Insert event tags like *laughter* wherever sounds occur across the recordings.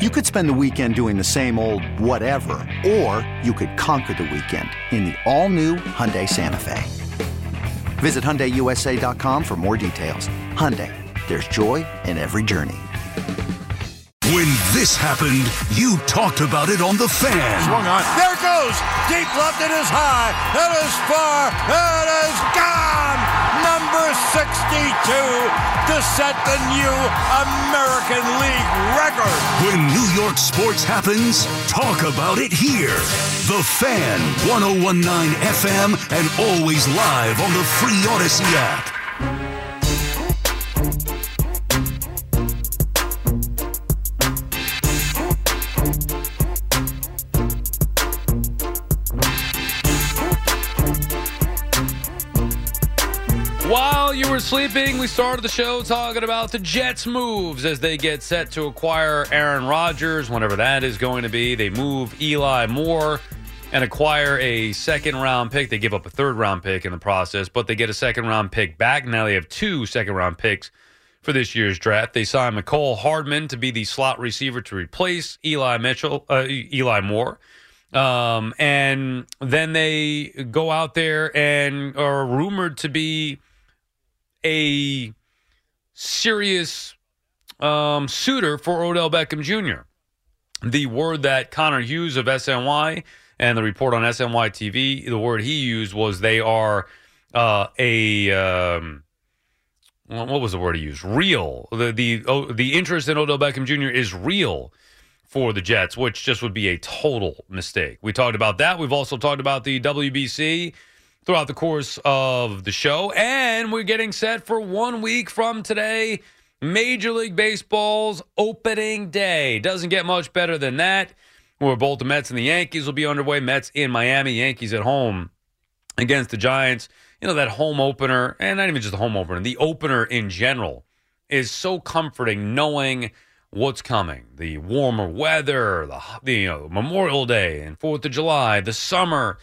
You could spend the weekend doing the same old whatever, or you could conquer the weekend in the all-new Hyundai Santa Fe. Visit HyundaiUSA.com for more details. Hyundai, there's joy in every journey. When this happened, you talked about it on The Fan. Swung on. There it goes. Deep left. It is high. It is far. It is gone. Number 62 to set the new American League record. When New York sports happens, talk about it here. The Fan, 1019 FM, and always live on the free Audacy app. While you were sleeping, we started the show talking about the Jets' moves as they get set to acquire Aaron Rodgers, whenever that is going to be. They move Eli Moore and acquire a second round pick. They give up a third round pick in the process, but they get a second round pick back. Now they have two second round picks for this year's draft. They sign Mecole Hardman to be the slot receiver to replace Eli Mitchell, uh, Eli Moore. Um, and then they go out there and are rumored to be a serious um, suitor for Odell Beckham Jr. The word that Connor Hughes of SNY and the report on SNY TV, the word he used was they are uh, a um, what was the word he used? Real. The the oh, the interest in Odell Beckham Jr. is real for the Jets, which just would be a total mistake. We talked about that. We've also talked about the WBC throughout the course of the show. And we're getting set for one week from today, Major League Baseball's opening day. Doesn't get much better than that. Where both the Mets and the Yankees will be underway. Mets in Miami, Yankees at home against the Giants. You know, that home opener, and not even just the home opener, the opener in general is so comforting knowing what's coming. The warmer weather, the, you know, Memorial Day and 4th of July, the summer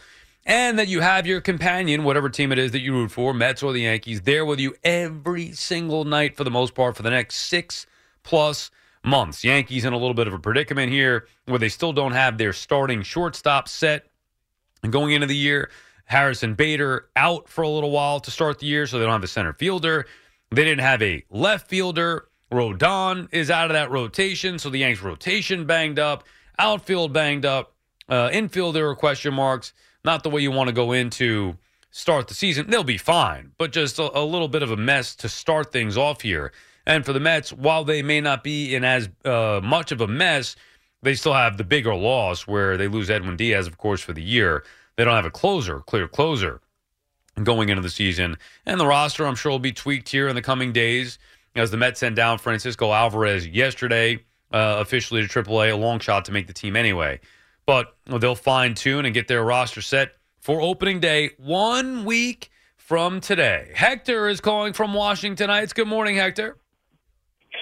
and that you have your companion, whatever team it is that you root for, Mets or the Yankees, there with you every single night for the most part for the next six plus months. Yankees in a little bit of a predicament here where they still don't have their starting shortstop set. And going into the year, Harrison Bader out for a little while to start the year, so they don't have a center fielder. They didn't have a left fielder. Rodon is out of that rotation, so the Yanks rotation banged up, outfield banged up, uh, infield there were question marks not the way you want to go into start the season. They'll be fine, but just a, a, little bit of a mess to start things off here. And for the Mets, while they may not be in as uh, much of a mess, they still have the bigger loss where they lose Edwin Diaz, of course, for the year. They don't have a closer, clear closer going into the season. And the roster, I'm sure, will be tweaked here in the coming days as the Mets sent down Francisco Alvarez yesterday, uh, officially to AAA, a long shot to make the team anyway but they'll fine tune and get their roster set for opening day one week from today. Hector is calling from Washington Heights. Good morning, Hector.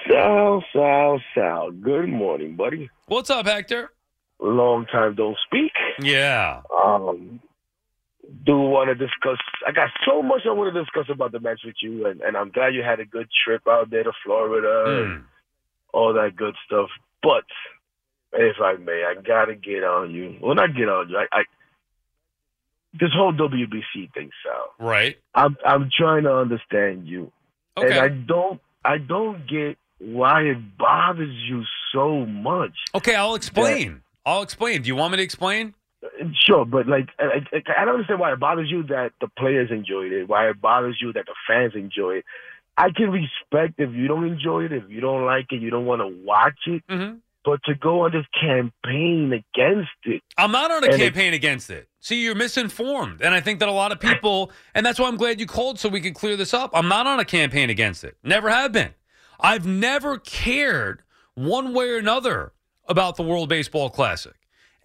Sal, Sal, Sal. Good morning, buddy. What's up, Hector? Long time don't speak. Yeah. Um, do want to discuss. I got so much I want to discuss about the match with you, and, and I'm glad you had a good trip out there to Florida and all that good stuff. But if I may, I gotta get on you. Well, not get on you. I, I this whole WBC thing, Sal. Right. I'm I'm trying to understand you, Okay. and I don't I don't get why it bothers you so much. okay, I'll explain. I'll explain. Do you want me to explain? Sure, but like I, I, I don't understand why it bothers you that the players enjoyed it. Why it bothers you that the fans enjoy it. I can respect if you don't enjoy it, if you don't like it, you don't want to watch it. Mm-hmm. But to go on this campaign against it, I'm not on a And it- campaign against it. See, you're misinformed. And I think that a lot of people, and that's why I'm glad you called so we could clear this up. I'm not on a campaign against it. Never have been. I've never cared one way or another about the World Baseball Classic.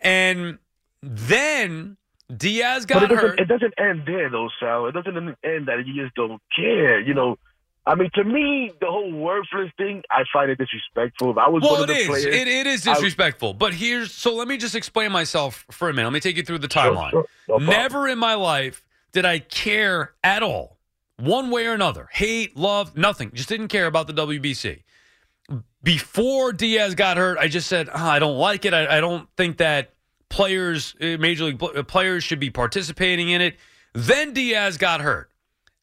And then Diaz But got it hurt. it doesn't end there, though, Sal. It doesn't end that you just don't care. You know, I mean, to me, the whole worthless thing, I find it disrespectful. If I was Well, one of the is. players, It, it is I- disrespectful. but here's so let me just explain myself for a minute. Let me take you through the timeline. sure. No. Never in my life did I care at all, one way or another. Hate, love, nothing. Just didn't care about the WBC. Before Diaz got hurt, I just said "Ah, I don't like it. I, I don't think that players, uh, major league uh, players, should be participating in it. Then Diaz got hurt.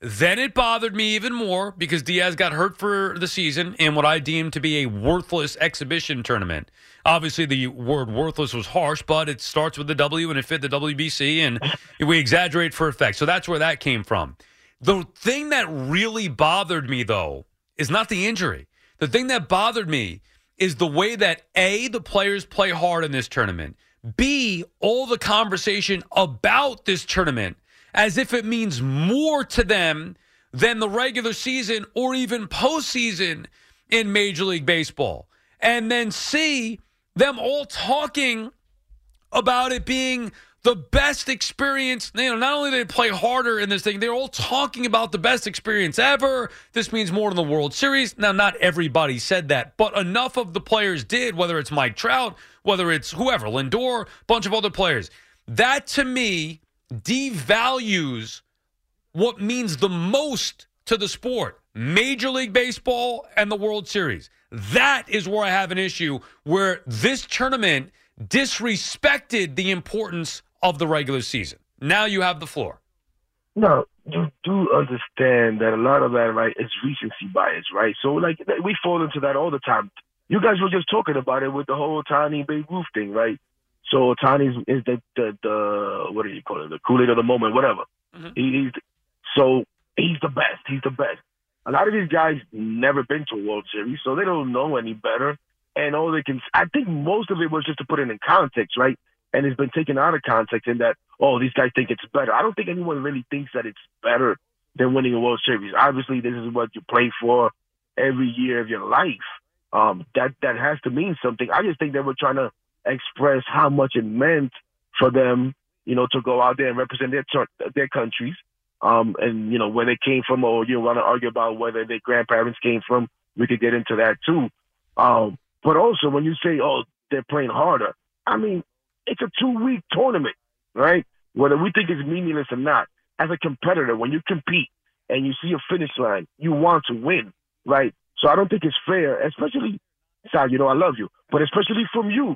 Then it bothered me even more because Diaz got hurt for the season in what I deemed to be a worthless exhibition tournament. Obviously, the word worthless was harsh, but it starts with the W and it fit the WBC, and we exaggerate for effect. So that's where that came from. The thing that really bothered me, though, is not the injury. The thing that bothered me is the way that A, the players play hard in this tournament, B, all the conversation about this tournament as if it means more to them than the regular season or even postseason in Major League Baseball. And then see them all talking about it being the best experience. You know, not only did they play harder in this thing, they're all talking about the best experience ever. This means more than the World Series. Now, not everybody said that, but enough of the players did, whether it's Mike Trout, whether it's whoever, Lindor, bunch of other players. That to me devalues what means the most to the sport Major League Baseball and the World Series. That is where I have an issue where this tournament disrespected the importance of the regular season. Now you have the floor. No, you do understand that a lot of that, right, is recency bias, right? So, like, we fall into that all the time. You guys were just talking about it with the whole Ohtani Babe Ruth thing, right? So, Ohtani is the, the, the what do you call it? The Kool Aid of the moment, whatever. Mhm. He, he's so he's the best. He's the best. A lot of these guys never been to a World Series, so they don't know any better. And all they can, I think most of it was just to put it in context, right? And it's been taken out of context in that, oh, these guys think it's better. I don't think anyone really thinks that it's better than winning a World Series. Obviously, this is what you play for every year of your life. Um, that that has to mean something. I just think they were trying to express how much it meant for them, you know, to go out there and represent their their countries, um, and you know where they came from, or you want to argue about whether their grandparents came from. We could get into that too. Um, but also when you say, oh, they're playing harder, I mean, it's a two week tournament, right? Whether we think it's meaningless or not, as a competitor, when you compete and you see a finish line, you want to win, right? So I don't think it's fair, especially, Sal, you know I love you, but especially from you,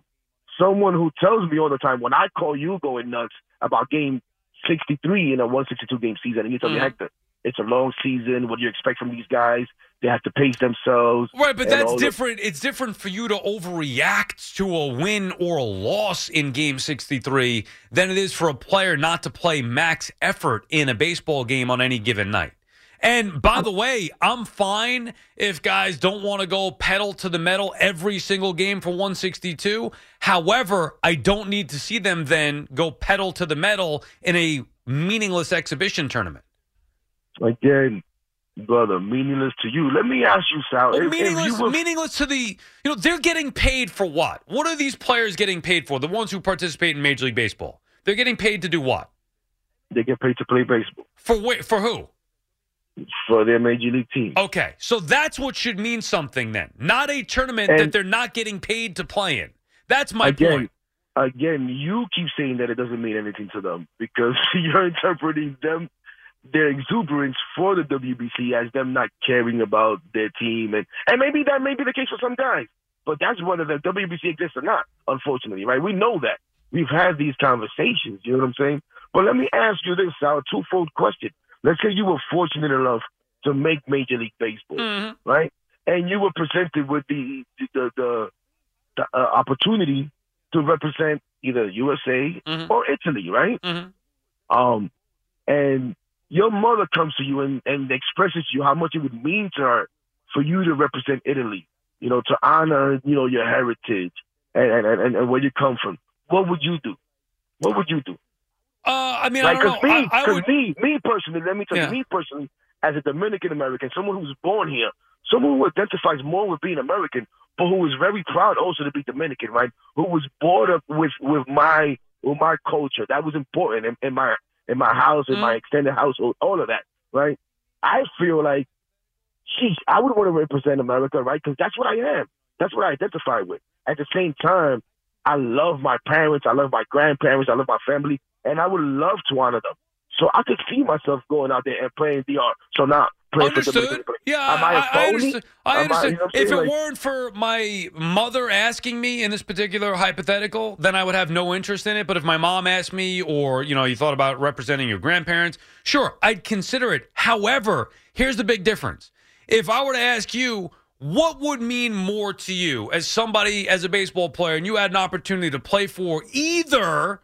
someone who tells me all the time when I call you going nuts about game 63 in a 162 game season, and you tell me, Mhm. Hector, it's a long season. What do you expect from these guys? They have to pace themselves. Right, but that's different. It's different for you to overreact to a win or a loss in game 63 than it is for a player not to play max effort in a baseball game on any given night. And by the way, I'm fine if guys don't want to go pedal to the metal every single game for 162. However, I don't need to see them then go pedal to the metal in a meaningless exhibition tournament. Again, brother, meaningless to you. Let me ask you, Sal. Well, if- if meaningless, you were- meaningless to the you know they're getting paid for what? What are these players getting paid for? The ones who participate in Major League Baseball, they're getting paid to do what? they get paid to play baseball For wh- for who? For their major league team. Okay, so that's what should mean something then, not a tournament And- that they're not getting paid to play in. That's my again, point. again, you keep saying that it doesn't mean anything to them because *laughs* you're interpreting them their exuberance for the WBC as them not caring about their team, and and maybe that may be the case for some guys, but that's whether the WBC exists or not. Unfortunately, right? We know that we've had these conversations. You know what I'm saying? But let me ask you this, our twofold question. Let's say you were fortunate enough to make Major League Baseball, Mhm. right? And you were presented with the the the, the uh, opportunity to represent either USA Mhm. or Italy, right? Mhm. Um, and your mother comes to you and, and expresses to you how much it would mean to her for you to represent Italy, you know, to honor, you know, your heritage and, and, and, and where you come from. What would you do? What would you do? Uh, I mean, Like, I don't know. me, I, I would. me, me personally, let me tell Yeah. you, me personally, as a Dominican American, someone who's born here, someone who identifies more with being American, but who is very proud also to be Dominican, right? Who was brought up with with my with my culture. That was important in, in my in my house, in my extended household, all of that, right? I feel like, sheesh, I would want to represent America, right? Because that's what I am. That's what I identify with. At the same time, I love my parents, I love my grandparents, I love my family, and I would love to honor them. So I could see myself going out there and playing DR. So now, playing for Understood. Yeah, Am I I, I understand. I understand. you know if it? Like- weren't for my mother asking me in this particular hypothetical, then I would have no interest in it. But if my mom asked me, or you know, you thought about representing your grandparents, sure, I'd consider it. However, here's the big difference: if I were to ask you. What would mean more to you as somebody, as a baseball player, and you had an opportunity to play for either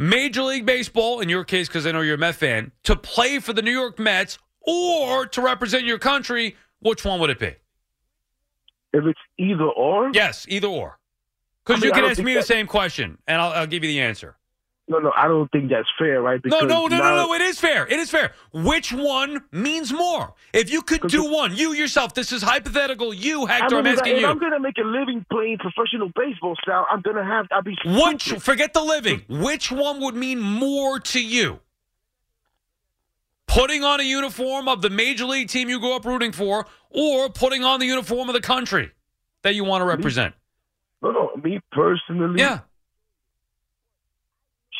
Major League Baseball, in your case, because I know you're a Met fan, to play for the New York Mets or to represent your country, which one would it be? If it's either or, Yes, either or. Because I mean, you can ask me the same question, and I'll, I'll give you the answer. No, no, I don't think that's fair, right? No, Because no, no, now- no, no. It is fair. It is fair. Which one means more? If you could do one, you yourself, this is hypothetical. You, I Hector, mean, I'm if, asking if I'm gonna make a living playing professional baseball style, I'm gonna have. I'll be. Which, forget the living. Which one would mean more to you? Putting on a uniform of the major league team you grew up rooting for, or putting on the uniform of the country that you want to represent? No, no, me personally. Yeah.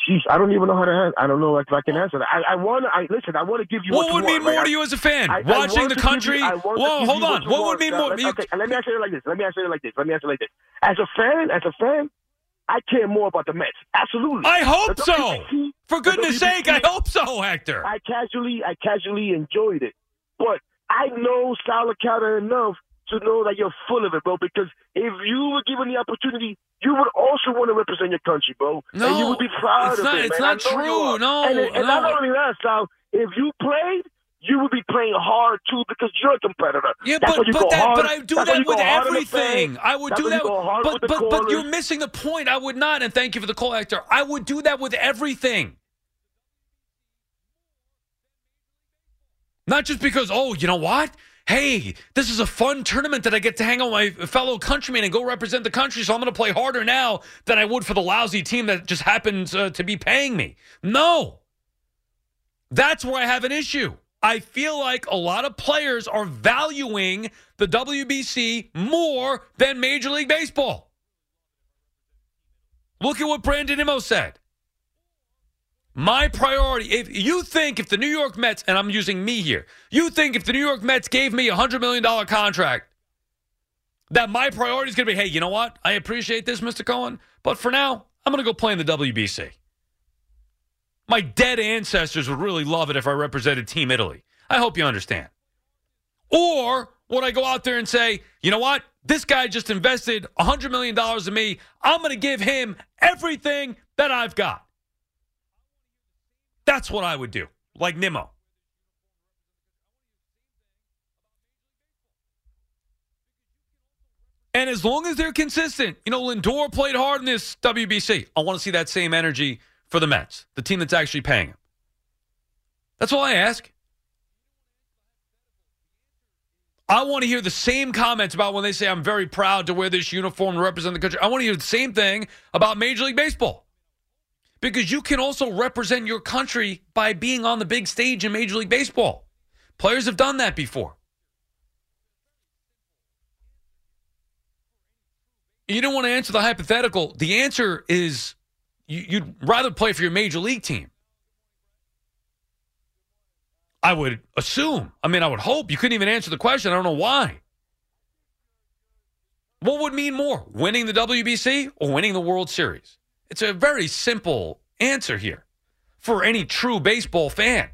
Sheesh, I don't even know how to answer. I don't know if I can answer that. I, I want to. I listen. I want to give you. What you would want, mean more right? to you as a fan? I- Watching want the country? you- want Whoa, hold on. you What want. would mean more? let- you- Okay, let me answer it like this. Let me answer it like this. Let me answer it like this. As a fan, as a fan, I care more about the Mets. Absolutely. I hope so. WBC For goodness sake, I hope so, Hector. I casually, I casually enjoyed it, but I know Sal Licata enough to know that you're full of it, bro. Because if you were given the opportunity, you would also want to represent your country, bro. and No, you would be proud of not- it. it's not I know you true. No, and, and not only that, Sal, if you played. You would be playing hard too because you're a competitor. Yeah, That's but but that but I do That's that with hard on the everything. I would That's do that. you go hard But but but you're missing the point. I would not, and thank you for the call, Hector. I would do that with everything. Not just because, oh, you know what? Hey, this is a fun tournament that I get to hang out with my fellow countrymen and go represent the country, so I'm going to play harder now than I would for the lousy team that just happens uh, to be paying me. No. That's where I have an issue. I feel like a lot of players are valuing the WBC more than Major League Baseball. Look at what Brandon Nimmo said. My priority, if you think if the New York Mets, and I'm using me here, you think if the New York Mets gave me a $100 million contract, that my priority is going to be, hey, you know what? I appreciate this, Mr. Cohen, but for now, I'm going to go play in the WBC. My dead ancestors would really love it if I represented Team Italy. I hope you understand. Or would I go out there and say, you know what? This guy just invested $100 million in me. I'm going to give him everything that I've got. That's what I would do, like Nimmo. And as long as they're consistent, you know, Lindor played hard in this WBC. I want to see that same energy for the Mets, the team that's actually paying him. That's all I ask. I want to hear the same comments about when they say, I'm very proud to wear this uniform to represent the country. I want to hear the same thing about Major League Baseball. Because you can also represent your country by being on the big stage in Major League Baseball. Players have done that before. You don't want to answer the hypothetical. The answer is you, you'd rather play for your major league team. I would assume. I mean, I would hope. You couldn't even answer the question. I don't know why. What would mean more, winning the WBC or winning the World Series? It's a very simple answer here for any true baseball fan.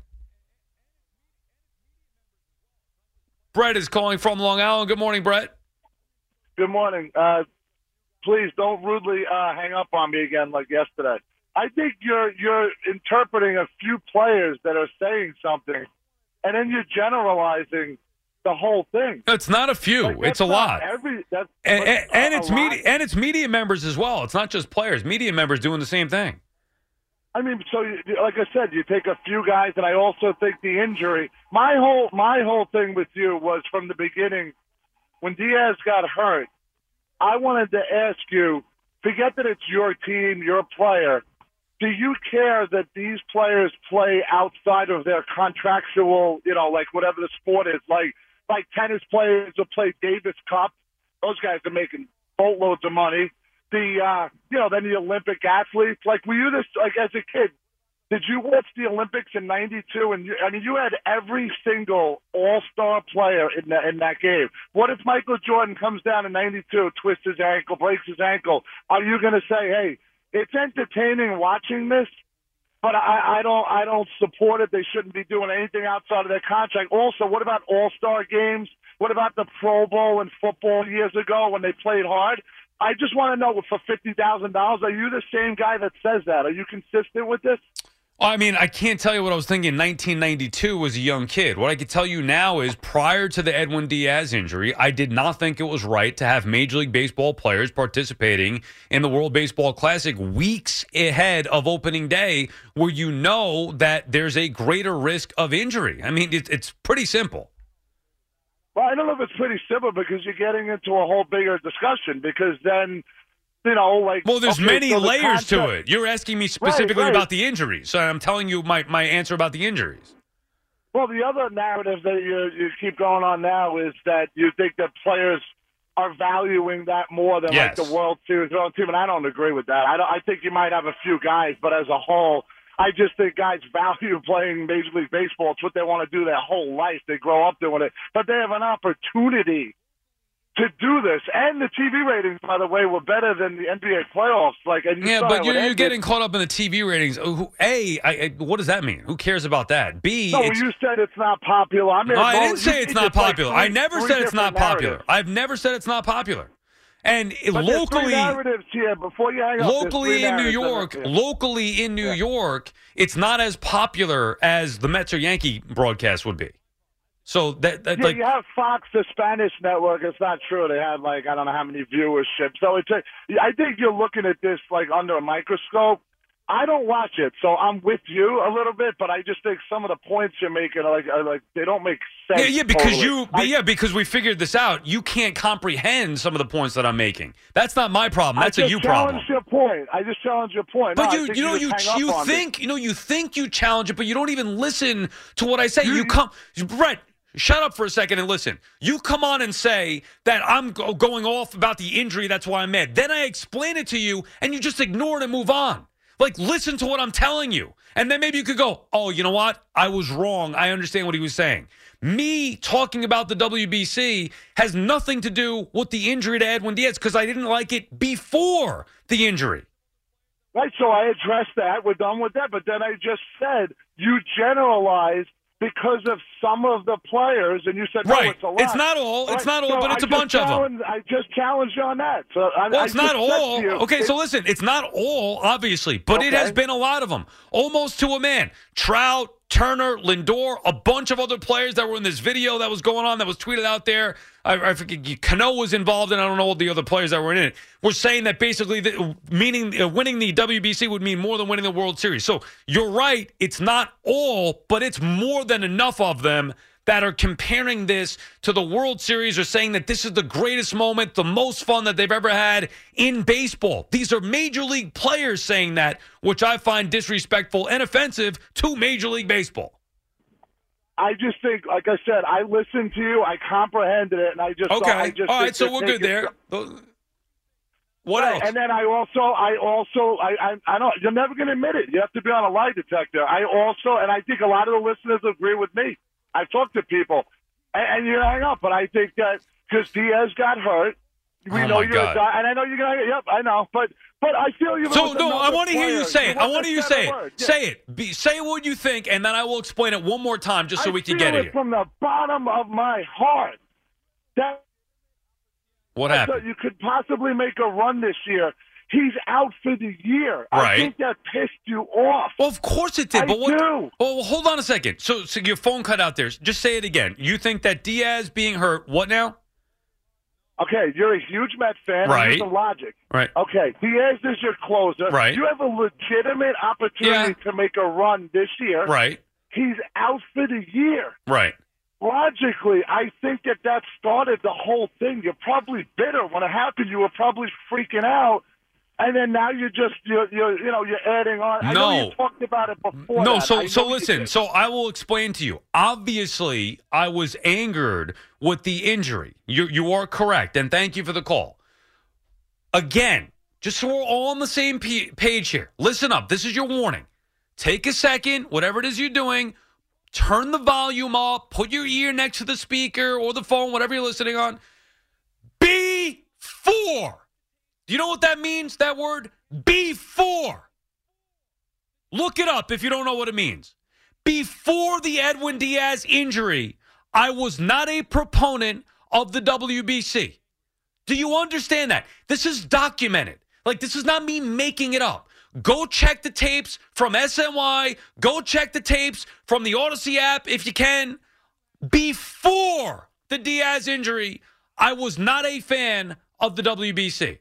Brett is calling from Long Island. Good morning, Brett. Good morning. Uh, please don't rudely uh, hang up on me again like yesterday. I think you're you're interpreting a few players that are saying something, and then you're generalizing the whole thing. It's not a few. Like, it's a lot. Every that's and, and, a- and it's lot. media and it's media members as well. It's not just players. Media members doing the same thing. I mean, so you, like I said, you take a few guys, and I also think the injury. My whole my whole thing with you was from the beginning when Diaz got hurt. I wanted to ask you. Forget that it's your team, your player. Do you care that these players play outside of their contractual, you know, like whatever the sport is, like like tennis players who play Davis Cup? Those guys are making boatloads of money. The uh, you know, then the Olympic athletes. Like, were you this like as a kid? Did you watch the Olympics in '92? And you, I mean, you had every single All-Star player in that in that game. What if Michael Jordan comes down in '92, twists his ankle, breaks his ankle? Are you going to say, "Hey, it's entertaining watching this"? But I, I don't, I don't support it. They shouldn't be doing anything outside of their contract. Also, what about All Star games? What about the Pro Bowl in football years ago when they played hard? I just want to know for fifty thousand dollars, are you the same guy that says that? Are you consistent with this? I mean, I can't tell you what I was thinking in 1992 as a young kid. What I can tell you now is prior to the Edwin Diaz injury, I did not think it was right to have Major League Baseball players participating in the World Baseball Classic weeks ahead of opening day, where you know that there's a greater risk of injury. I mean, it, it's pretty simple. Well, I don't know if it's pretty simple because you're getting into a whole bigger discussion because then you know, like well, there's okay, many so the layers to it. You're asking me specifically right. about the injuries, so I'm telling you my, my answer about the injuries. Well, the other narrative that you you keep going on now is that you think that players are valuing that more than Yes. like the World Series their own team, and I don't agree with that. I don't, I think you might have a few guys, but as a whole, I just think guys *laughs* value playing Major League Baseball. It's what they want to do their whole life. They grow up doing it, but they have an opportunity to do this. And the TV ratings, by the way, were better than the NBA playoffs. Like, Yeah, but you're, you're getting caught up in the TV ratings. A, I, I, what does that mean? Who cares about that? B, No, you said it's not popular. I mean, No, I didn't say it's not just like popular. three- I never said it's not popular. narratives. I've never said it's not popular. And But locally, narratives here. Before you hang up, locally in New narratives that are York, locally in New York, it's not as popular as the Mets or Yankee broadcast would be. So that, that Yeah, like you have Fox, the Spanish network. It's not true. They have like I don't know how many viewership. So it's a. I think you're looking at this like under a microscope. I don't watch it, so I'm with you a little bit. But I just think some of the points you're making are like are like they don't make sense. Yeah, yeah, because totally. you, I- yeah, because we figured this out. You can't comprehend some of the points that I'm making. That's not my problem. That's I a just you problem. your point. I just challenge your point. But No, you, you know, you you me. think, you know, you think you challenge it, but you don't even listen to what I say. You, You- come, Brett. Shut up for a second and listen. You come on and say that I'm go- going off about the injury. That's why I'm mad. Then I explain it to you, and you just ignore it and move on. Like, listen to what I'm telling you. And then maybe you could go, oh, you know what? I was wrong. I understand what he was saying. Me talking about the WBC has nothing to do with the injury to Edwin Diaz because I didn't like it before the injury. Right, so I addressed that. We're done with that. But then I just said you generalized because of some of the players, and you said no, Right. it's a lot. It's not all. It's not all, so but it's I a bunch of them. I just challenged you on that. So I, Well, I it's not all. Okay, so listen, it's not all, obviously, but it has been a lot of them, almost to a man. Trout, Turner, Lindor, a bunch of other players that were in this video that was going on that was tweeted out there. I, I forget, Cano was involved, and I don't know what the other players that were in it were saying that basically, the, meaning uh, winning the WBC would mean more than winning the World Series. So you're right, it's not all, but it's more than enough of them that are comparing this to the World Series or saying that this is the greatest moment, the most fun that they've ever had in baseball. These are major league players saying that, which I find disrespectful and offensive to Major League Baseball. I just think, like I said, I listened to you, I comprehended it, and I just Okay. I just All right, so we're good there. What Right, else? And then I also, I also, I, I, I don't. You're never going to admit it. You have to be on a lie detector. I also, and I think a lot of the listeners agree with me. I talked to people, and, and you hang up. But I think that because Diaz got hurt, we Oh, know you're God. a guy, and I know you're gonna. Yep, I know. But but I feel you. So no, I want to hear you say it. I want to hear you say it. Say it. Be, say what you think, and then I will explain it one more time, just so I we can get it it. from the bottom of my heart. That What I happened? you could possibly make a run this year. He's out for the year. Right. I think that pissed you off. Well, of course it did. I but what? do. Oh, well, hold on a second. So, so your phone cut out there. Just say it again. You think that Diaz being hurt? What now? Okay, you're a huge Mets fan. Right. Here's the logic. Right. Okay, Diaz is your closer. Right. You have a legitimate opportunity to make a run this year. Right. He's out for the year. Right. logically, I think that that started the whole thing. You're probably bitter when it happened. You were probably freaking out. And then now you're just you're, you're you know you're adding on. I know No. you talked about it before. No, that. So so listen. So I will explain to you. Obviously, I was angered with the injury. You you are correct, and thank you for the call. Again, just so we're all on the same p- page here. Listen up. This is your warning. Take a second, whatever it is you're doing. Turn the volume up. Put your ear next to the speaker or the phone, whatever you're listening on. Before. Do you know what that means? That word? Before. Look it up if you don't know what it means. Before the Edwin Diaz injury, I was not a proponent of the WBC. Do you understand that? This is documented. Like, this is not me making it up. Go check the tapes from SNY. Go check the tapes from the Audacy app if you can. Before the Diaz injury, I was not a fan of the WBC.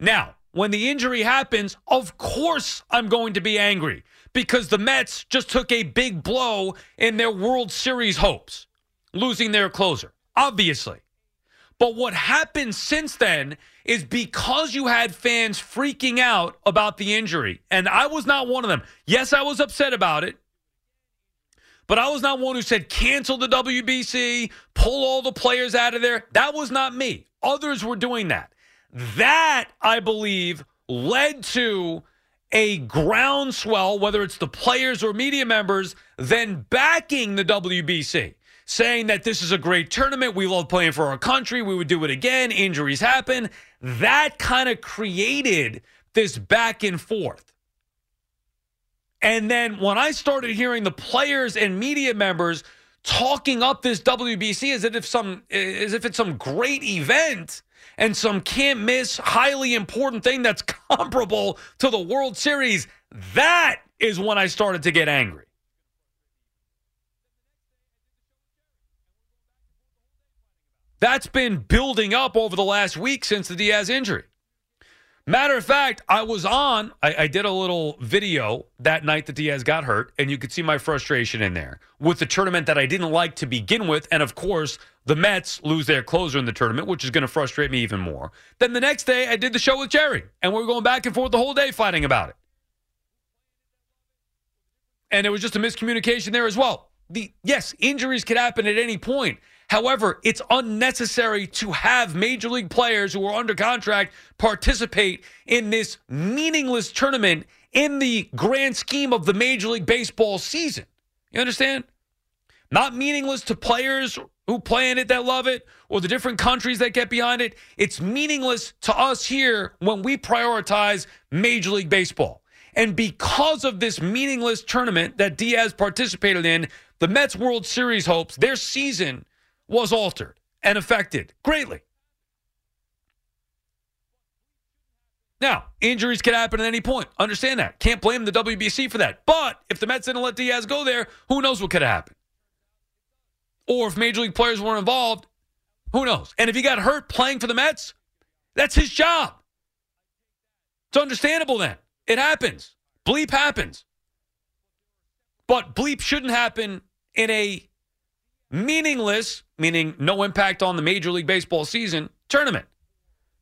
Now, when the injury happens, of course I'm going to be angry because the Mets just took a big blow in their World Series hopes, losing their closer, obviously. But what happened since then is because you had fans freaking out about the injury, and I was not one of them. Yes, I was upset about it. But I was not one who said cancel the WBC, pull all the players out of there. That was not me. Others were doing that. That, I believe, led to a groundswell, whether it's the players or media members, then backing the WBC, saying that this is a great tournament. We love playing for our country. We would do it again. Injuries happen. That kind of created this back and forth. And then when I started hearing the players and media members talking up this WBC as if some as if it's some great event and some can't miss highly important thing that's *laughs* comparable to the World Series, that is when I started to get angry. That's been building up over the last week since the Diaz injury. Matter of fact, I was on, I, I, did a little video that night that Diaz got hurt, and you could see my frustration in there with the tournament that I didn't like to begin with. And of course, the Mets lose their closer in the tournament, which is going to frustrate me even more. Then the next day, I did the show with Jerry, and we were going back and forth the whole day fighting about it. And it was just a miscommunication there as well. The yes, injuries could happen at any point. However, it's unnecessary to have major league players who are under contract participate in this meaningless tournament in the grand scheme of the Major League Baseball season. You understand? Not meaningless to players who play in it that love it or the different countries that get behind it. It's meaningless to us here when we prioritize Major League Baseball. And because of this meaningless tournament that Diaz participated in, the Mets World Series hopes, their season was altered and affected greatly. Now, injuries can happen at any point. Understand that. Can't blame the WBC for that. But if the Mets didn't let Diaz go there, who knows what could have happened? Or if major league players weren't involved, who knows? And if he got hurt playing for the Mets, that's his job. It's understandable then. It happens. Bleep happens. But bleep shouldn't happen in a meaningless, meaning no impact on the Major League Baseball season tournament.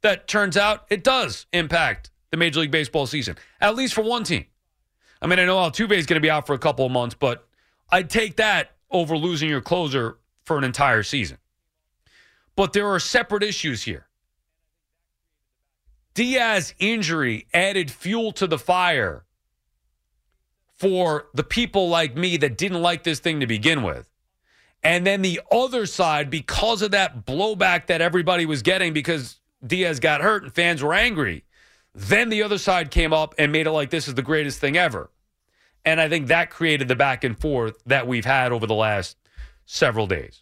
That turns out it does impact the Major League Baseball season, at least for one team. I mean, I know Altuve is going to be out for a couple of months, but I'd take that over losing your closer for an entire season. But there are separate issues here. Diaz injury added fuel to the fire for the people like me that didn't like this thing to begin with. And then the other side, because of that blowback that everybody was getting because Diaz got hurt and fans were angry, then the other side came up and made it like this is the greatest thing ever. And I think that created the back and forth that we've had over the last several days.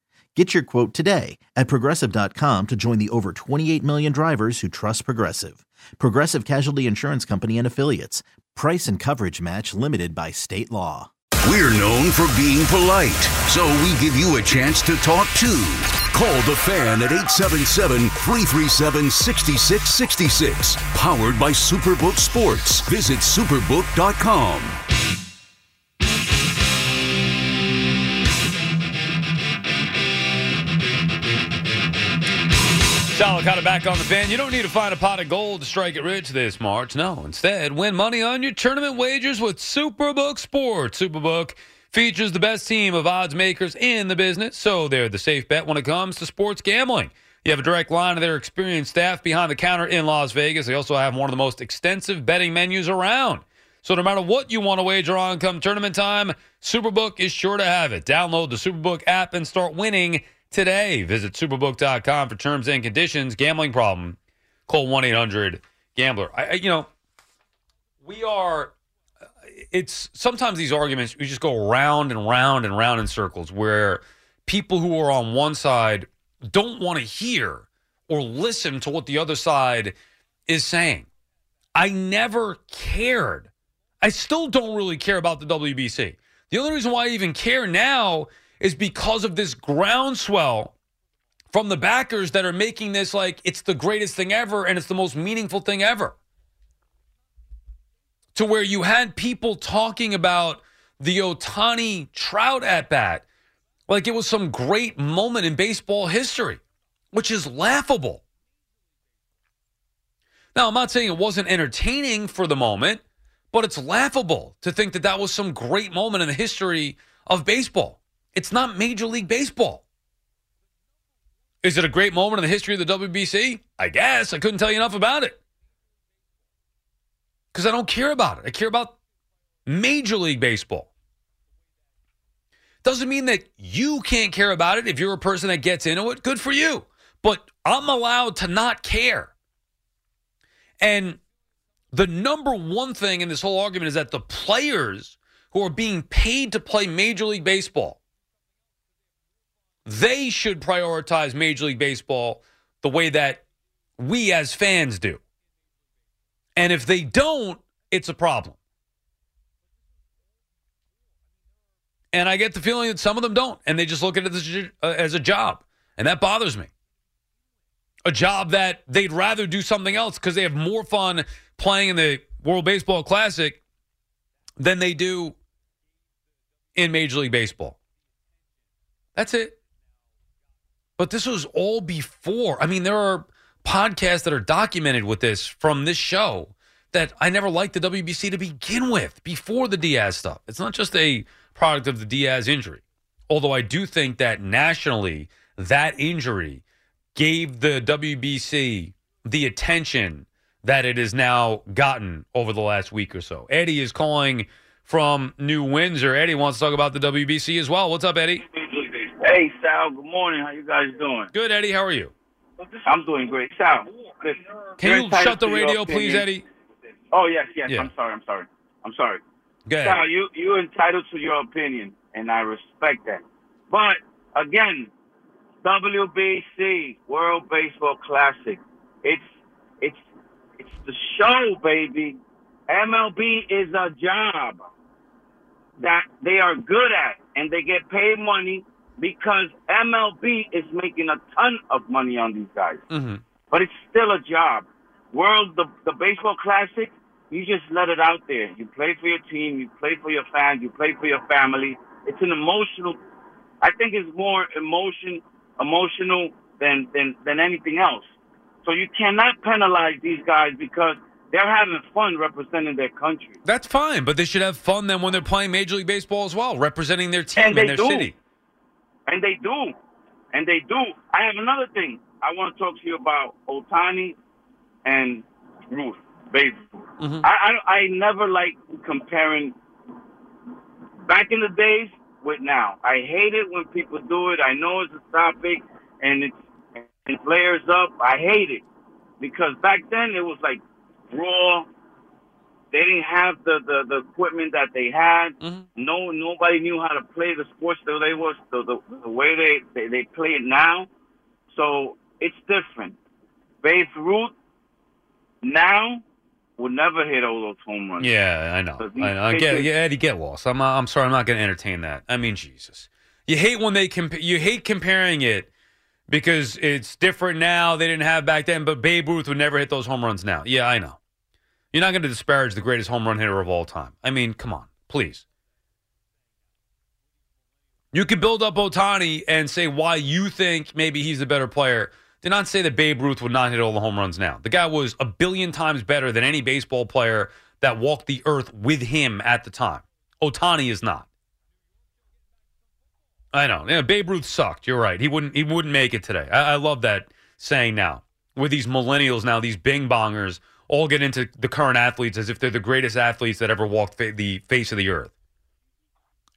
Get your quote today at progressive.com to join the over 28 million drivers who trust Progressive. Progressive Casualty Insurance Company and Affiliates. Price and coverage match limited by state law. We're known for being polite, so we give you a chance to talk too. Call the fan at 877 337 6666. Powered by Superbook Sports. Visit superbook.com. Sal Licata back on the fan. You don't need to find a pot of gold to strike it rich this March. No, instead, win money on your tournament wagers with Superbook Sports. Superbook features the best team of odds makers in the business, so they're the safe bet when it comes to sports gambling. You have a direct line to their experienced staff behind the counter in Las Vegas. They also have one of the most extensive betting menus around. So no matter what you want to wager on come tournament time, Superbook is sure to have it. Download the Superbook app and start winning today. Visit superbook.com for terms and conditions. Gambling problem? Call 1 800 Gambler. I, you know, we are. Uh, it's sometimes these arguments we just go round and round and round in circles where people who are on one side don't want to hear or listen to what the other side is saying. I never cared. I still don't really care about the WBC. The only reason why I even care now is because of this groundswell from the backers that are making this like it's the greatest thing ever and it's the most meaningful thing ever. To where you had people talking about the Ohtani Trout at bat like it was some great moment in baseball history, which is laughable. Now, I'm not saying it wasn't entertaining for the moment, but it's laughable to think that that was some great moment in the history of baseball. It's not Major League Baseball. Is it a great moment in the history of the WBC? I guess. I couldn't tell you enough about it. Because I don't care about it. I care about Major League Baseball. Doesn't mean that you can't care about it if you're a person that gets into it. Good for you. But I'm allowed to not care. And the number one thing in this whole argument is that the players who are being paid to play Major League Baseball, they should prioritize Major League Baseball the way that we as fans do. And if they don't, it's a problem. And I get the feeling that some of them don't, and they just look at it as a, uh, job. And that bothers me. A job that they'd rather do something else because they have more fun playing in the World Baseball Classic than they do in Major League Baseball. That's it. But this was all before. I mean, there are podcasts that are documented with this from this show that I never liked the WBC to begin with before the Diaz stuff. It's not just a product of the Diaz injury. Although I do think that nationally, that injury gave the WBC the attention that it has now gotten over the last week or so. Eddie is calling from New Windsor. Eddie wants to talk about the WBC as well. What's up, Eddie? Hey, Sal. Good morning. How you guys doing? Good, Eddie. How are you? I'm doing great. Sal, listen, Can you're you shut the radio, please. Eddie? Oh yes, yes. Yeah. I'm sorry. I'm sorry. I'm sorry. Go ahead. Sal, you you entitled to your opinion, and I respect that. But again, WBC World Baseball Classic. It's it's it's the show, baby. MLB is a job that they are good at, and they get paid money because MLB is making a ton of money on these guys. Mm-hmm. But it's still a job. World, the, the baseball classic, you just let it out there. You play for your team, you play for your fans, you play for your family. It's an emotional. I think it's more emotion, emotional than than than anything else. So you cannot penalize these guys because they're having fun representing their country. That's fine, but they should have fun then when they're playing Major League Baseball as well, representing their team And and their do. city. And they do. And they do. I have another thing I want to talk to you about Ohtani and Ruth, Babe. Mhm. I, I I never like comparing back in the days with now. I hate it when people do it. I know it's a topic and it's it flares up. I hate it because back then it was like raw. They didn't have the, the, the equipment that they had. Mm-hmm. No, nobody knew how to play the sports the way was the, the, the way they, they they play it now. So it's different. Babe Ruth now would never hit all those home runs. Yeah, I know. I, know. I get, yeah, Eddie, get lost. I'm, I'm sorry. I'm not going to entertain that. I mean, Jesus. You hate when they comp- You hate comparing it because it's different now. They didn't have back then, but Babe Ruth would never hit those home runs now. Yeah, I know. You're not going to disparage the greatest home run hitter of all time. I mean, come on, please. You could build up Ohtani and say why you think maybe he's the better player. Do not say that Babe Ruth would not hit all the home runs now. The guy was a billion times better than any baseball player that walked the earth with him at the time. Ohtani is not. I know. Yeah, Babe Ruth sucked. You're right. He wouldn't. He wouldn't make it today. I, I love that saying now. With these millennials now, these bing bongers all get into the current athletes as if they're the greatest athletes that ever walked fa- the face of the earth.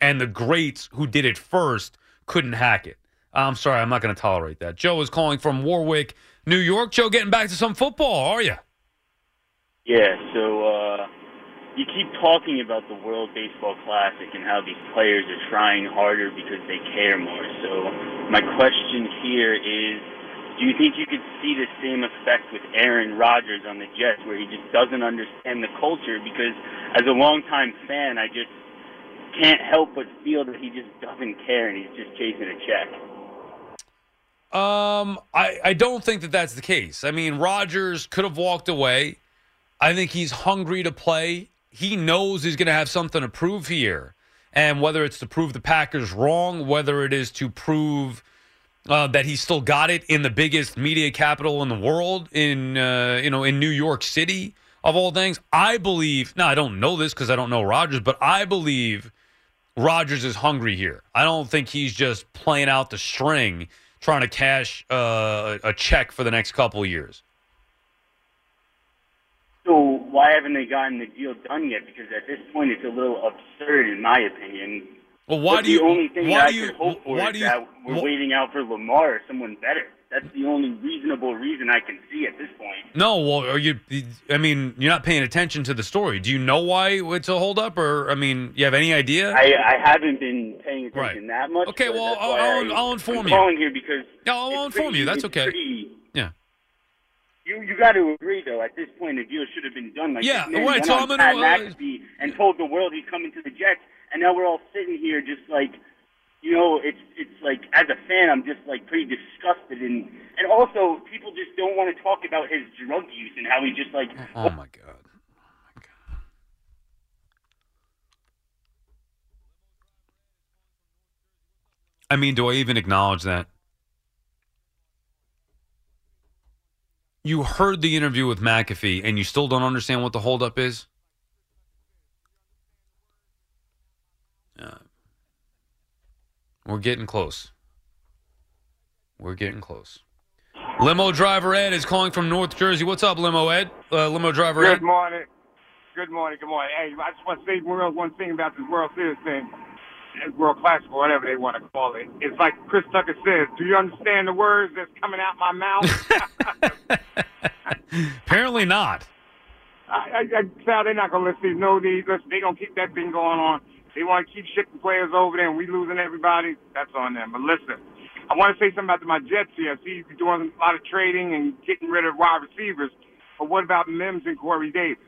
And the greats who did it first couldn't hack it. I'm sorry. I'm not going to tolerate that. Joe is calling from Warwick, New York. Joe, getting back to some football, are you? Yeah, so uh, you keep talking about the World Baseball Classic and how these players are trying harder because they care more. So my question here is, do you think you could see the same effect with Aaron Rodgers on the Jets, where he just doesn't understand the culture? Because as a longtime fan, I just can't help but feel that he just doesn't care and he's just chasing a check. Um, I, I don't think that that's the case. I mean, Rodgers could have walked away. I think he's hungry to play. He knows he's going to have something to prove here. And whether it's to prove the Packers wrong, whether it is to prove uh, that he still got it in the biggest media capital in the world, in uh, you know, in New York City of all things, I believe. Now I don't know this because I don't know Rodgers, but I believe Rodgers is hungry here. I don't think he's just playing out the string, trying to cash uh, a check for the next couple years. So why haven't they gotten the deal done yet? Because at this point, it's a little absurd, in my opinion. Well, why But do you- The only thing why do you- hope for why is do you- that we're wh- waiting out for Lamar or someone better. That's the only reasonable reason I can see at this point. No, well, are you? I mean, you're not paying attention to the story. Do you know why it's a holdup, or I mean, you have any idea? I, I haven't been paying attention Right. that much. Okay, well, I'll- I'll- I, I'll inform I'm you. calling here because No, I'll it's inform you. That's okay. pretty- Yeah. You you got to agree though. At this point, the deal should have been done. Like Yeah, right, so I'm gonna, uh, and told the world he's coming to the Jets, and now we're all sitting here just like, you know, it's it's like as a fan, I'm just like pretty disgusted, and and also people just don't want to talk about his drug use and how he just like. Oh my god. I mean, do I even acknowledge that? You heard the interview with McAfee and you still don't understand what the holdup is? We're getting close. We're getting close. Limo driver Ed is calling from North Jersey. What's up, Limo Ed? Uh, limo driver Ed. Good morning. Good morning. Good morning. Hey, I just want to say one one thing about this World Series thing, uh, World Classic, or whatever they want to call it. It's like Chris Tucker says. Do you understand the words that's coming out my mouth? *laughs* *laughs* Apparently not. I, I, I they're not gonna let these know these. Listen, they gonna keep that thing going on. They want to keep shipping players over there, and we losing everybody. That's on them. But listen, I want to say something about my Jets here. I see you doing a lot of trading and getting rid of wide receivers. But what about Mims and Corey Davis?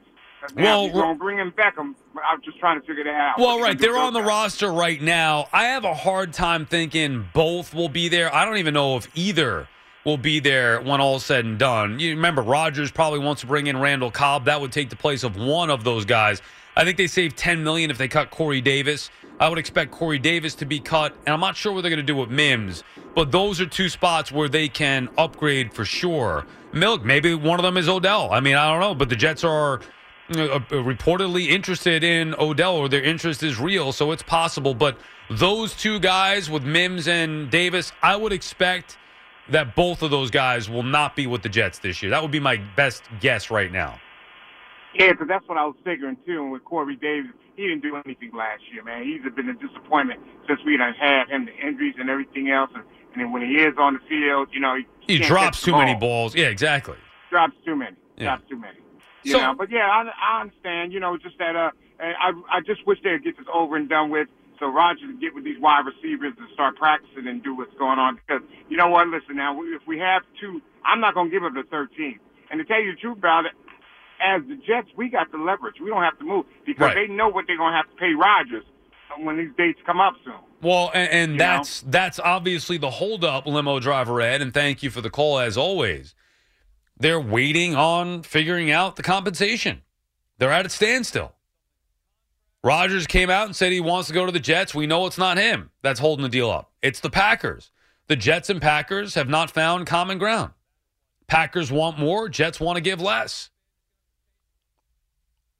Well, if you're gonna bring in Beckham. I'm just trying to figure that out. Well, right. They're on the guys? roster right now. I have a hard time thinking both will be there. I don't even know if either will be there when all's said and done. You remember, Rodgers probably wants to bring in Randall Cobb. That would take the place of one of those guys. I think they save 10 million if they cut Corey Davis. I would expect Corey Davis to be cut, and I'm not sure what they're going to do with Mims. But those are two spots where they can upgrade for sure. Milk, maybe one of them is Odell. I mean, I don't know, but the Jets are uh, reportedly interested in Odell, or their interest is real, so it's possible. But those two guys with Mims and Davis, I would expect that both of those guys will not be with the Jets this year. That would be my best guess right now. Yeah, because that's what I was figuring too. And with Corey Davis, he didn't do anything last year, man. He's been a disappointment since we done had him, the injuries and everything else. And, and then when he is on the field, you know, he, He drops too many balls. Yeah, exactly. Drops too many. Yeah. Drops too many. You So- know, but yeah, I, I understand. You know, just that. Uh, I I just wish they'd get this over and done with. So Roger can get with these wide receivers and start practicing and do what's going on. Because you know what? Listen, now if we have two, I'm not going to give up the 13. And to tell you the truth about it, as the Jets, we got the leverage. We don't have to move because Right. they know what they're going to have to pay Rodgers when these dates come up soon. Well, and, and that's that's obviously the holdup, limo driver Ed, and thank you for the call as always. They're waiting on figuring out the compensation. They're at a standstill. Rodgers came out and said he wants to go to the Jets. We know it's not him that's holding the deal up. It's the Packers. The Jets and Packers have not found common ground. Packers want more, Jets want to give less.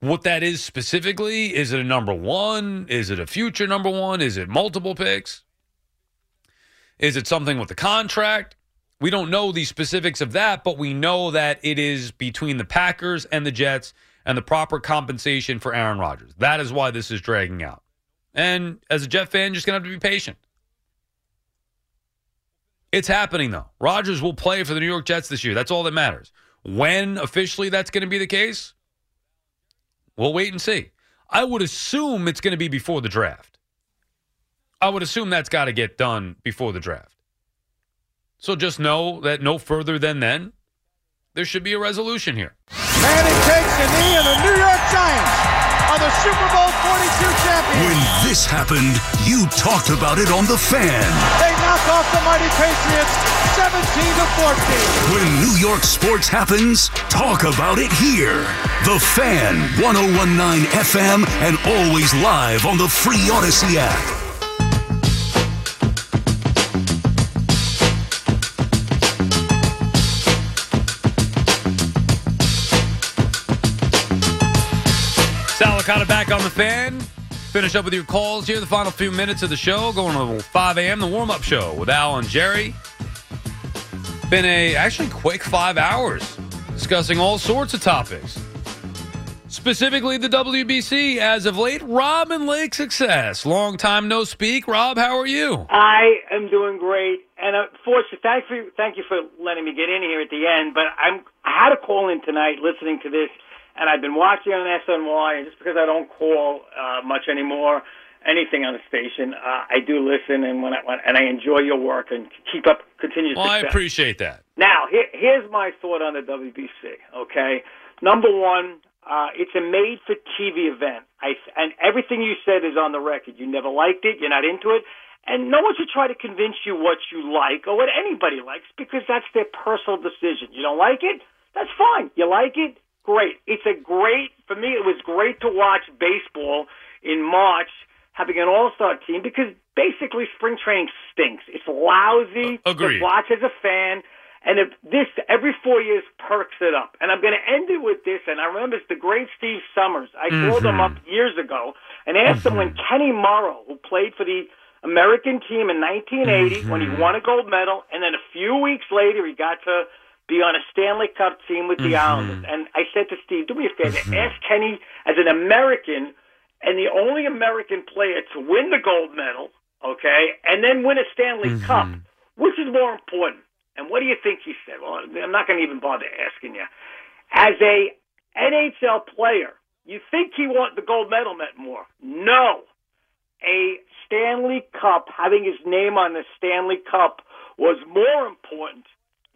What that is specifically, is it a number one? Is it a future number one? Is it multiple picks? Is it something with the contract? We don't know the specifics of that, but we know that it is between the Packers and the Jets and the proper compensation for Aaron Rodgers. That is why this is dragging out. And as a Jet fan, you're just going to have to be patient. It's happening, though. Rodgers will play for the New York Jets this year. That's all that matters. When officially that's going to be the case, we'll wait and see. I would assume it's going to be before the draft. I would assume that's got to get done before the draft. So just know that no further than then, there should be a resolution here. Manning takes a knee, and the New York Giants are the Super Bowl 42 champions. When this happened, you talked about it on The Fan. They knock off the mighty Patriots 17 to 14. When New York sports happens, talk about it here. The Fan, 1019 FM, and always live on the free Audacy app. Sal Licata back on the fan. Finish up with your calls here. The final few minutes of the show, going to 5 a.m. The warm up show with Al and Jerry. Been a actually quick five hours discussing all sorts of topics. Specifically, the WBC as of late. Rob and Lake Success. Long time no speak. Rob, how are you? I am doing great, and uh, fortunately, thank you, thank you for letting me get in here at the end. But I'm I had a call in tonight, listening to this, and I've been watching on SNY, and just because I don't call uh, much anymore, anything on the station, uh, I do listen, and when I and I enjoy your work and keep up continuous Well, I appreciate that. Now, here, here's my thought on the WBC. Okay, number one, uh, it's a made-for-TV event. I and everything you said is on the record. You never liked it. You're not into it, and no one should try to convince you what you like or what anybody likes because that's their personal decision. You don't like it? That's fine. You like it? Great. It's a great for me. It was great to watch baseball in March having an all-star team because basically spring training stinks. It's lousy Agreed. to watch as a fan. And if this every four years perks it up. And I'm going to end it with this. And I remember it's the great Steve Somers. I called him up mm-hmm. years ago and asked him when mm-hmm. Kenny Morrow, who played for the American team in 1980, when he mm-hmm. won a gold medal, and then a few weeks later he got to be on a Stanley Cup team with the mm-hmm. Islanders. And I said to Steve, do me a favor, mm-hmm. ask Kenny as an American and the only American player to win the gold medal, okay, and then win a Stanley mm-hmm. Cup, which is more important? And what do you think he said? Well, I'm not going to even bother asking you. As a NHL player, you think he want the gold medal meant more? No. A Stanley Cup, having his name on the Stanley Cup, was more important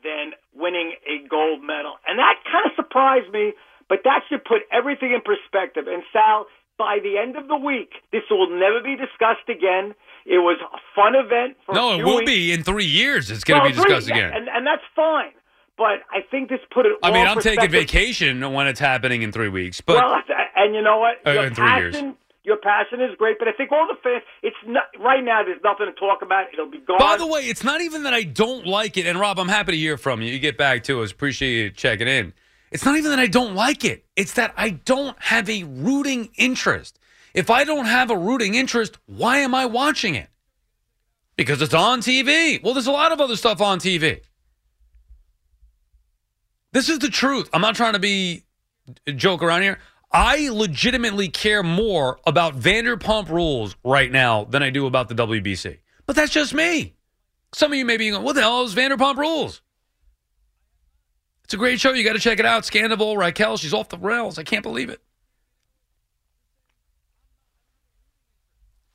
than winning a gold medal. And that kind of surprised me, but that should put everything in perspective. And Sal, by the end of the week, this will never be discussed again. It was a fun event for No, it will weeks. be in three years. It's going to Well, be discussed agree, again. and, and that's fine. But I think this put it. I mean, I'm taking vacation when it's happening in three weeks, but well, and you know what? Uh, in three years. Your passion is great, but I think all the fans. It's not right now. There's nothing to talk about. It'll be gone. By the way, it's not even that I don't like it. And Rob, I'm happy to hear from you. You get back to us. Appreciate you checking in. It's not even that I don't like it. It's that I don't have a rooting interest. If I don't have a rooting interest, why am I watching it? Because it's on TV. Well, there's a lot of other stuff on TV. This is the truth. I'm not trying to be joke around here. I legitimately care more about Vanderpump Rules right now than I do about the WBC. But that's just me. Some of you may be going, what the hell is Vanderpump Rules? It's a great show. You got to check it out. Scandoval, Raquel, she's off the rails. I can't believe it.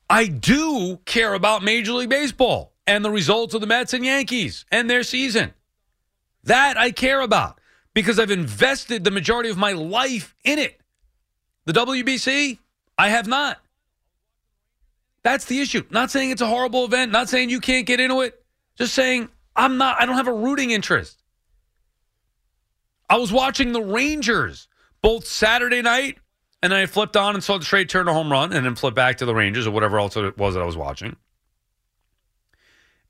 I do care about Major League Baseball and the results of the Mets and Yankees and their season. That I care about because I've invested the majority of my life in it. The WBC, I have not. That's the issue. Not saying it's a horrible event, not saying you can't get into it. Just saying I'm not I don't have a rooting interest. I was watching the Rangers both Saturday night and then I flipped on and saw the straight turn a home run and then flipped back to the Rangers or whatever else it was that I was watching.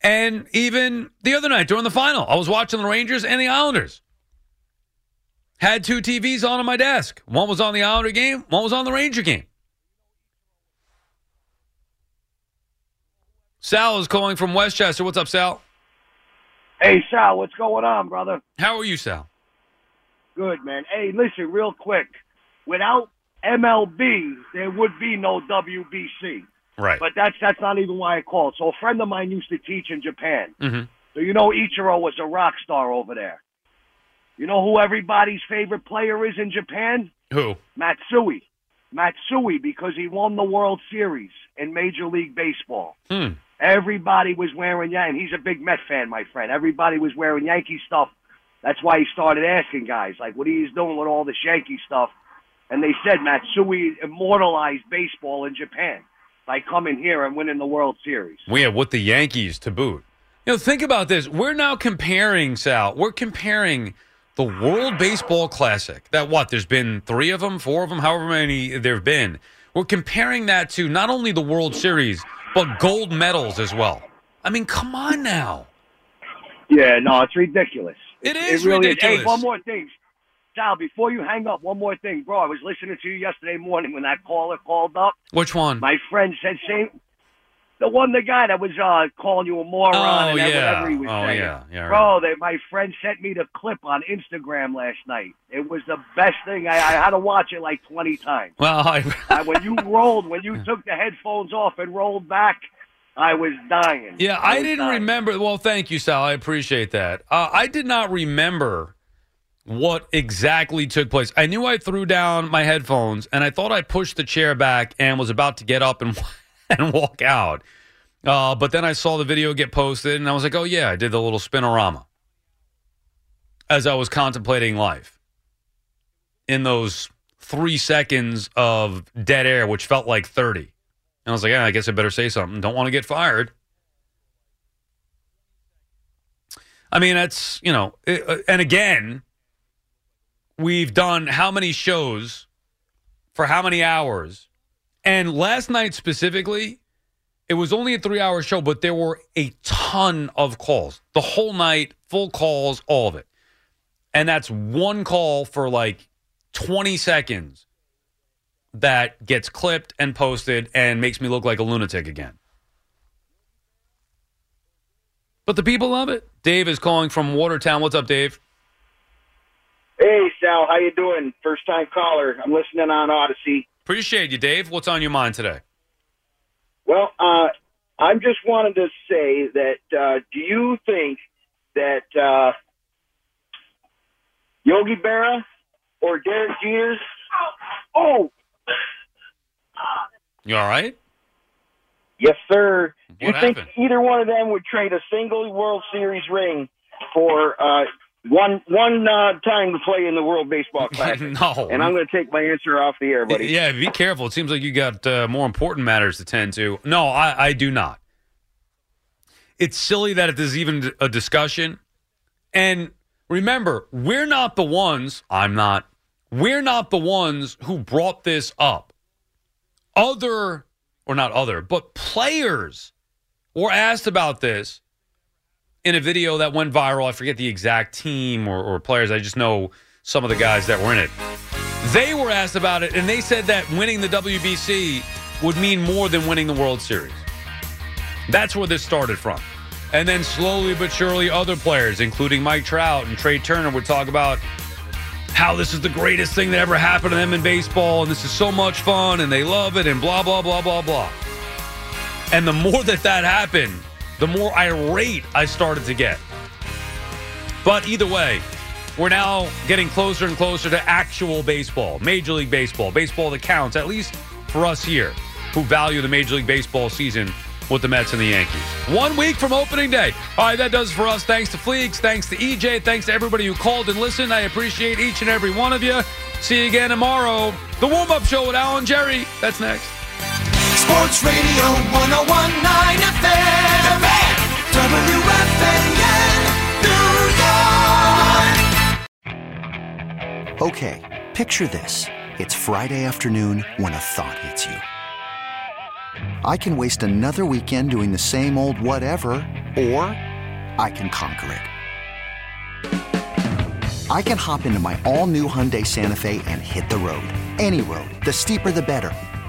And even the other night during the final, I was watching the Rangers and the Islanders. Had two TVs on on my desk. One was on the Islander game, one was on the Ranger game. Sal is calling from Westchester. What's up, Sal? Hey, Sal, what's going on, brother? How are you, Sal? Good, man. Hey, listen, real quick. Without MLB, there would be no WBC. Right. But that's that's not even why I called. So a friend of mine used to teach in Japan. Mm-hmm. So you know Ichiro was a rock star over there. You know who everybody's favorite player is in Japan? Who? Matsui. Matsui because he won the World Series in Major League Baseball. Hmm. Everybody was wearing yeah, and he's a big Met fan, my friend. Everybody was wearing Yankee stuff. That's why he started asking guys like what he's doing with all this Yankee stuff. And they said Matsui immortalized baseball in Japan by coming here and winning the World Series. We have with the Yankees to boot. You know, think about this. We're now comparing, Sal, we're comparing the World Baseball Classic. That what? There's been three of them, four of them, however many there have been. We're comparing that to not only the World Series, but gold medals as well. I mean, come on now. Yeah, no, it's ridiculous. It It is really ridiculous. Is. Hey, one more thing. Sal, before you hang up, one more thing, bro. I was listening to you yesterday morning when that caller called up. Which one? My friend said same. The one, the guy that was uh, calling you a moron Oh, and that- yeah. whatever he was Oh, saying. yeah. Yeah, right. Bro, they, my friend sent me the clip on Instagram last night. It was the best thing. I, I had to watch it like 20 times. Well, I, *laughs* I, when you rolled, when you took the headphones off and rolled back, I was dying. Yeah, I was didn't dying. remember. Well, thank you, Sal. I appreciate that. Uh, I did not remember what exactly took place. I knew I threw down my headphones and I thought I pushed the chair back and was about to get up and *laughs* *laughs* and walk out. Uh, but then I saw the video get posted and I was like, oh, yeah, I did the little spinorama as I was contemplating life in those three seconds of dead air, which felt like 30. And I was like, yeah, I guess I better say something. Don't want to get fired. I mean, that's, you know, it, uh, and again, we've done how many shows for how many hours? And last night specifically, it was only a three hour show, but there were a ton of calls. The whole night, full calls, all of it. And that's one call for like 20 seconds that gets clipped and posted and makes me look like a lunatic again. But the people love it. Dave is calling from Watertown. What's up, Dave? Hey Sal, how you doing? First time caller. I'm listening on Audacy. Appreciate you, Dave. What's on your mind today? Well, uh, I'm just wanted to say that uh, do you think that uh, Yogi Berra or Derek Jeter? Oh, You all right? yes, sir. Do you What think either one of them would trade a single World Series ring for uh, one one uh, time to play in the World Baseball *laughs* Classic? no. And I'm going to take my answer off the air, buddy. Yeah, be careful. It seems like you got uh, more important matters to tend to. No, I, I do not. It's silly that it is even a discussion. And remember, we're not the ones, I'm not, we're not the ones who brought this up. Other, or not other, but players were asked about this in a video that went viral. I forget the exact team or, or players. I just know some of the guys that were in it. They were asked about it, and they said that winning the WBC would mean more than winning the World Series. That's where this started from. And then slowly but surely, other players, including Mike Trout and Trea Turner, would talk about how this is the greatest thing that ever happened to them in baseball, and this is so much fun, and they love it, and blah, blah, blah, blah, blah. And the more that that happened, the more irate I started to get. But either way, we're now getting closer and closer to actual baseball, Major League Baseball, baseball that counts, at least for us here who value the Major League Baseball season with the Mets and the Yankees. One week from opening day. All right, that does it for us. Thanks to Fleeks. Thanks to EJ. Thanks to everybody who called and listened. I appreciate each and every one of you. See you again tomorrow. The warm up show with Alan Jerry. That's next. Sports Radio 1019 FM. WFAN, New York. Okay, picture this. It's Friday afternoon when a thought hits you. I can waste another weekend doing the same old whatever, or I can conquer it. I can hop into my all new Hyundai Santa Fe and hit the road. Any road. The steeper, the better.